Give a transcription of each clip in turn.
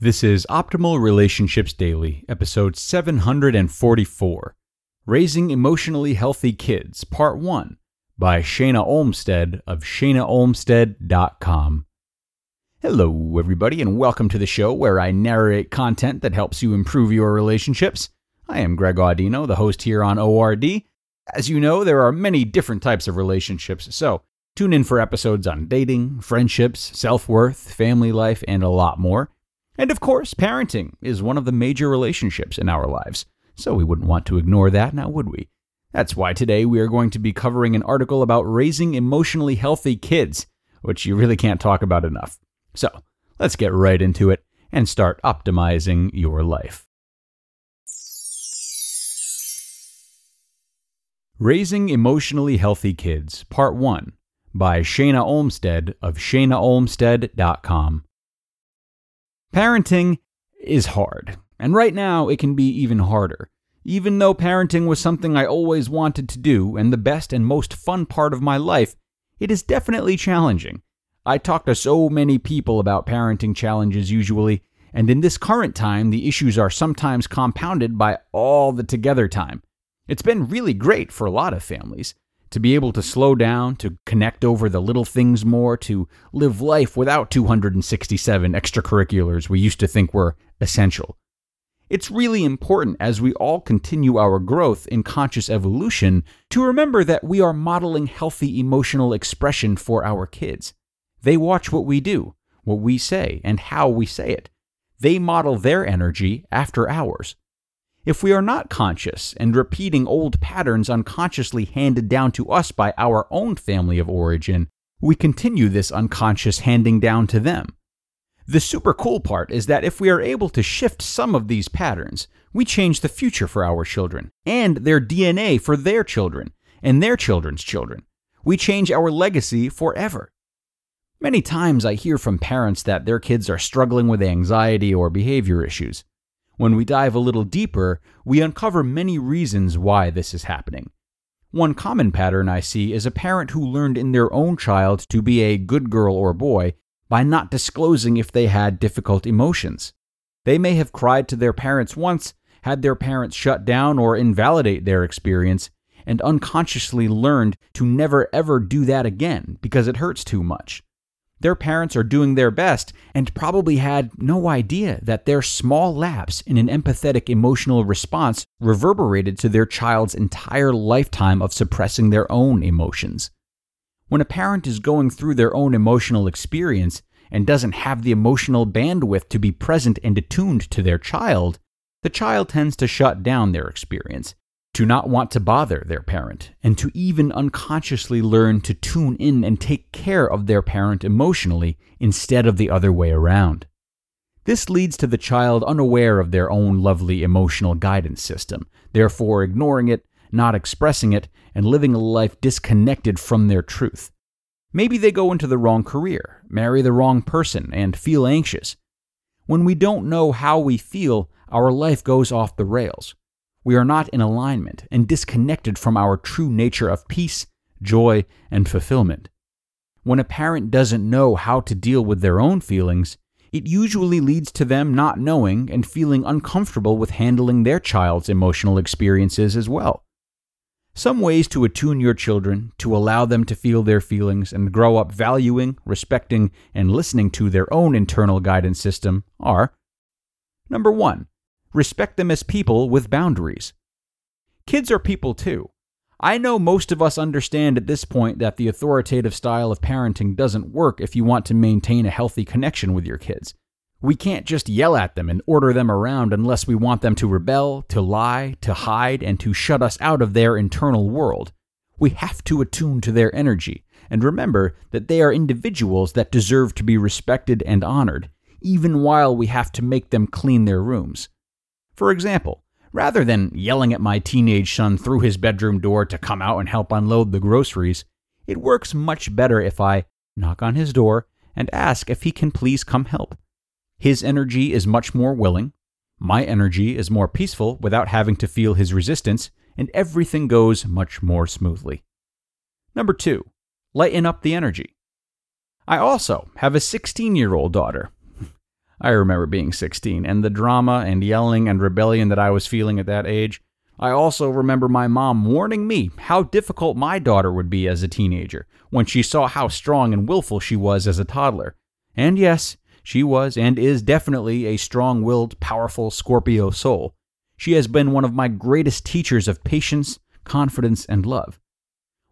This is Optimal Relationships Daily, episode 744 Raising Emotionally Healthy Kids, Part 1 by Shana Olmstead of shanaolmstead.com. Hello, everybody, and welcome to the show where I narrate content that helps you improve your relationships. I am Greg Audino, the host here on ORD. As you know, there are many different types of relationships, so tune in for episodes on dating, friendships, self worth, family life, and a lot more. And of course, parenting is one of the major relationships in our lives, so we wouldn't want to ignore that now, would we? That's why today we are going to be covering an article about raising emotionally healthy kids, which you really can't talk about enough. So let's get right into it and start optimizing your life. Raising Emotionally Healthy Kids, Part 1 by Shana Olmstead of shanaolmstead.com. Parenting is hard, and right now it can be even harder. Even though parenting was something I always wanted to do and the best and most fun part of my life, it is definitely challenging. I talk to so many people about parenting challenges usually, and in this current time, the issues are sometimes compounded by all the together time. It's been really great for a lot of families to be able to slow down, to connect over the little things more, to live life without 267 extracurriculars we used to think were essential. It's really important as we all continue our growth in conscious evolution to remember that we are modeling healthy emotional expression for our kids. They watch what we do, what we say, and how we say it. They model their energy after ours. If we are not conscious and repeating old patterns unconsciously handed down to us by our own family of origin, we continue this unconscious handing down to them. The super cool part is that if we are able to shift some of these patterns, we change the future for our children, and their DNA for their children, and their children's children. We change our legacy forever. Many times I hear from parents that their kids are struggling with anxiety or behavior issues. When we dive a little deeper, we uncover many reasons why this is happening. One common pattern I see is a parent who learned in their own child to be a good girl or boy by not disclosing if they had difficult emotions. They may have cried to their parents once, had their parents shut down or invalidate their experience, and unconsciously learned to never ever do that again because it hurts too much. Their parents are doing their best and probably had no idea that their small lapse in an empathetic emotional response reverberated to their child's entire lifetime of suppressing their own emotions. When a parent is going through their own emotional experience and doesn't have the emotional bandwidth to be present and attuned to their child, the child tends to shut down their experience to not want to bother their parent, and to even unconsciously learn to tune in and take care of their parent emotionally instead of the other way around. This leads to the child unaware of their own lovely emotional guidance system, therefore ignoring it, not expressing it, and living a life disconnected from their truth. Maybe they go into the wrong career, marry the wrong person, and feel anxious. When we don't know how we feel, our life goes off the rails we are not in alignment and disconnected from our true nature of peace, joy, and fulfillment. When a parent doesn't know how to deal with their own feelings, it usually leads to them not knowing and feeling uncomfortable with handling their child's emotional experiences as well. Some ways to attune your children to allow them to feel their feelings and grow up valuing, respecting, and listening to their own internal guidance system are Number one, respect them as people with boundaries. Kids are people too. I know most of us understand at this point that the authoritative style of parenting doesn't work if you want to maintain a healthy connection with your kids. We can't just yell at them and order them around unless we want them to rebel, to lie, to hide, and to shut us out of their internal world. We have to attune to their energy and remember that they are individuals that deserve to be respected and honored, even while we have to make them clean their rooms. For example, rather than yelling at my teenage son through his bedroom door to come out and help unload the groceries, it works much better if I knock on his door and ask if he can please come help. His energy is much more willing, my energy is more peaceful without having to feel his resistance, and everything goes much more smoothly. Number two, lighten up the energy. I also have a 16 year old daughter. I remember being 16 and the drama and yelling and rebellion that I was feeling at that age. I also remember my mom warning me how difficult my daughter would be as a teenager when she saw how strong and willful she was as a toddler. And yes, she was and is definitely a strong willed, powerful Scorpio soul. She has been one of my greatest teachers of patience, confidence, and love.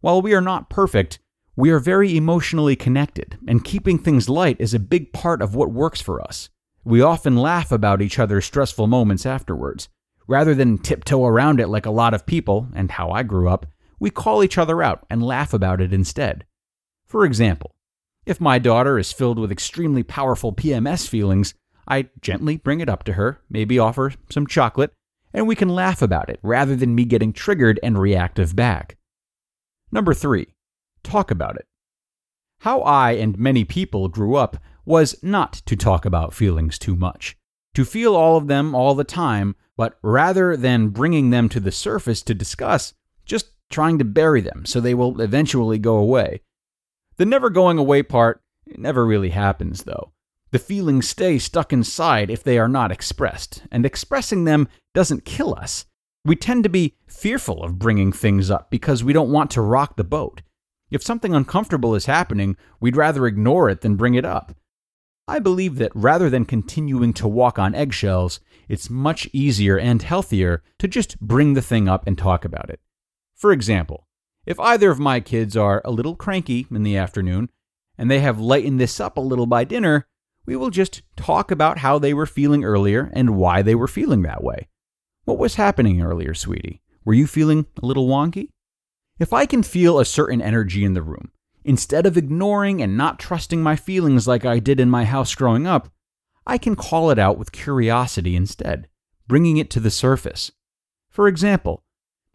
While we are not perfect, we are very emotionally connected, and keeping things light is a big part of what works for us. We often laugh about each other's stressful moments afterwards. Rather than tiptoe around it like a lot of people, and how I grew up, we call each other out and laugh about it instead. For example, if my daughter is filled with extremely powerful PMS feelings, I gently bring it up to her, maybe offer some chocolate, and we can laugh about it rather than me getting triggered and reactive back. Number three, talk about it. How I and many people grew up was not to talk about feelings too much, to feel all of them all the time, but rather than bringing them to the surface to discuss, just trying to bury them so they will eventually go away. The never going away part never really happens, though. The feelings stay stuck inside if they are not expressed, and expressing them doesn't kill us. We tend to be fearful of bringing things up because we don't want to rock the boat. If something uncomfortable is happening, we'd rather ignore it than bring it up. I believe that rather than continuing to walk on eggshells, it's much easier and healthier to just bring the thing up and talk about it. For example, if either of my kids are a little cranky in the afternoon and they have lightened this up a little by dinner, we will just talk about how they were feeling earlier and why they were feeling that way. What was happening earlier, sweetie? Were you feeling a little wonky? If I can feel a certain energy in the room, instead of ignoring and not trusting my feelings like I did in my house growing up, I can call it out with curiosity instead, bringing it to the surface. For example,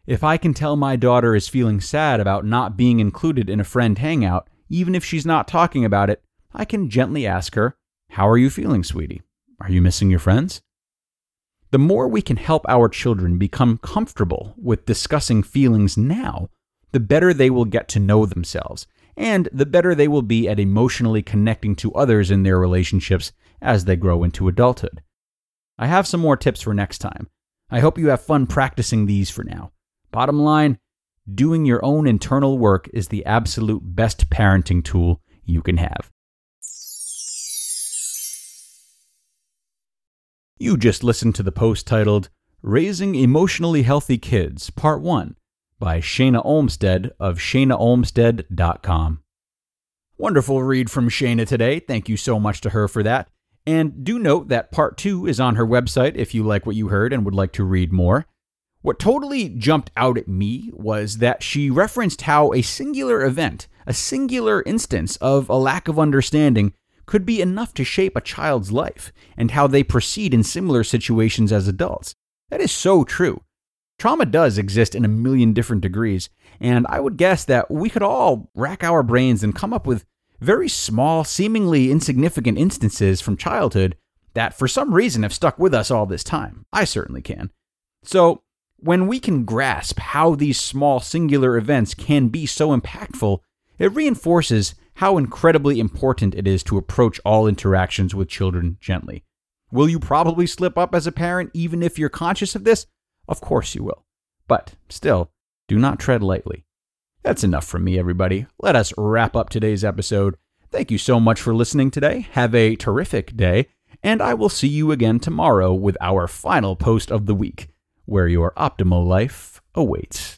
if I can tell my daughter is feeling sad about not being included in a friend hangout, even if she's not talking about it, I can gently ask her, How are you feeling, sweetie? Are you missing your friends? The more we can help our children become comfortable with discussing feelings now, the better they will get to know themselves, and the better they will be at emotionally connecting to others in their relationships as they grow into adulthood. I have some more tips for next time. I hope you have fun practicing these for now. Bottom line, doing your own internal work is the absolute best parenting tool you can have. You just listened to the post titled Raising Emotionally Healthy Kids, Part 1 by Shana Olmstead of ShanaOlmstead.com. Wonderful read from Shana today. Thank you so much to her for that. And do note that part two is on her website if you like what you heard and would like to read more. What totally jumped out at me was that she referenced how a singular event, a singular instance of a lack of understanding, could be enough to shape a child's life, and how they proceed in similar situations as adults. That is so true. Trauma does exist in a million different degrees, and I would guess that we could all rack our brains and come up with very small, seemingly insignificant instances from childhood that for some reason have stuck with us all this time. I certainly can. So, when we can grasp how these small singular events can be so impactful, it reinforces how incredibly important it is to approach all interactions with children gently. Will you probably slip up as a parent even if you're conscious of this? Of course you will. But still, do not tread lightly. That's enough from me, everybody. Let us wrap up today's episode. Thank you so much for listening today. Have a terrific day, and I will see you again tomorrow with our final post of the week, where your optimal life awaits.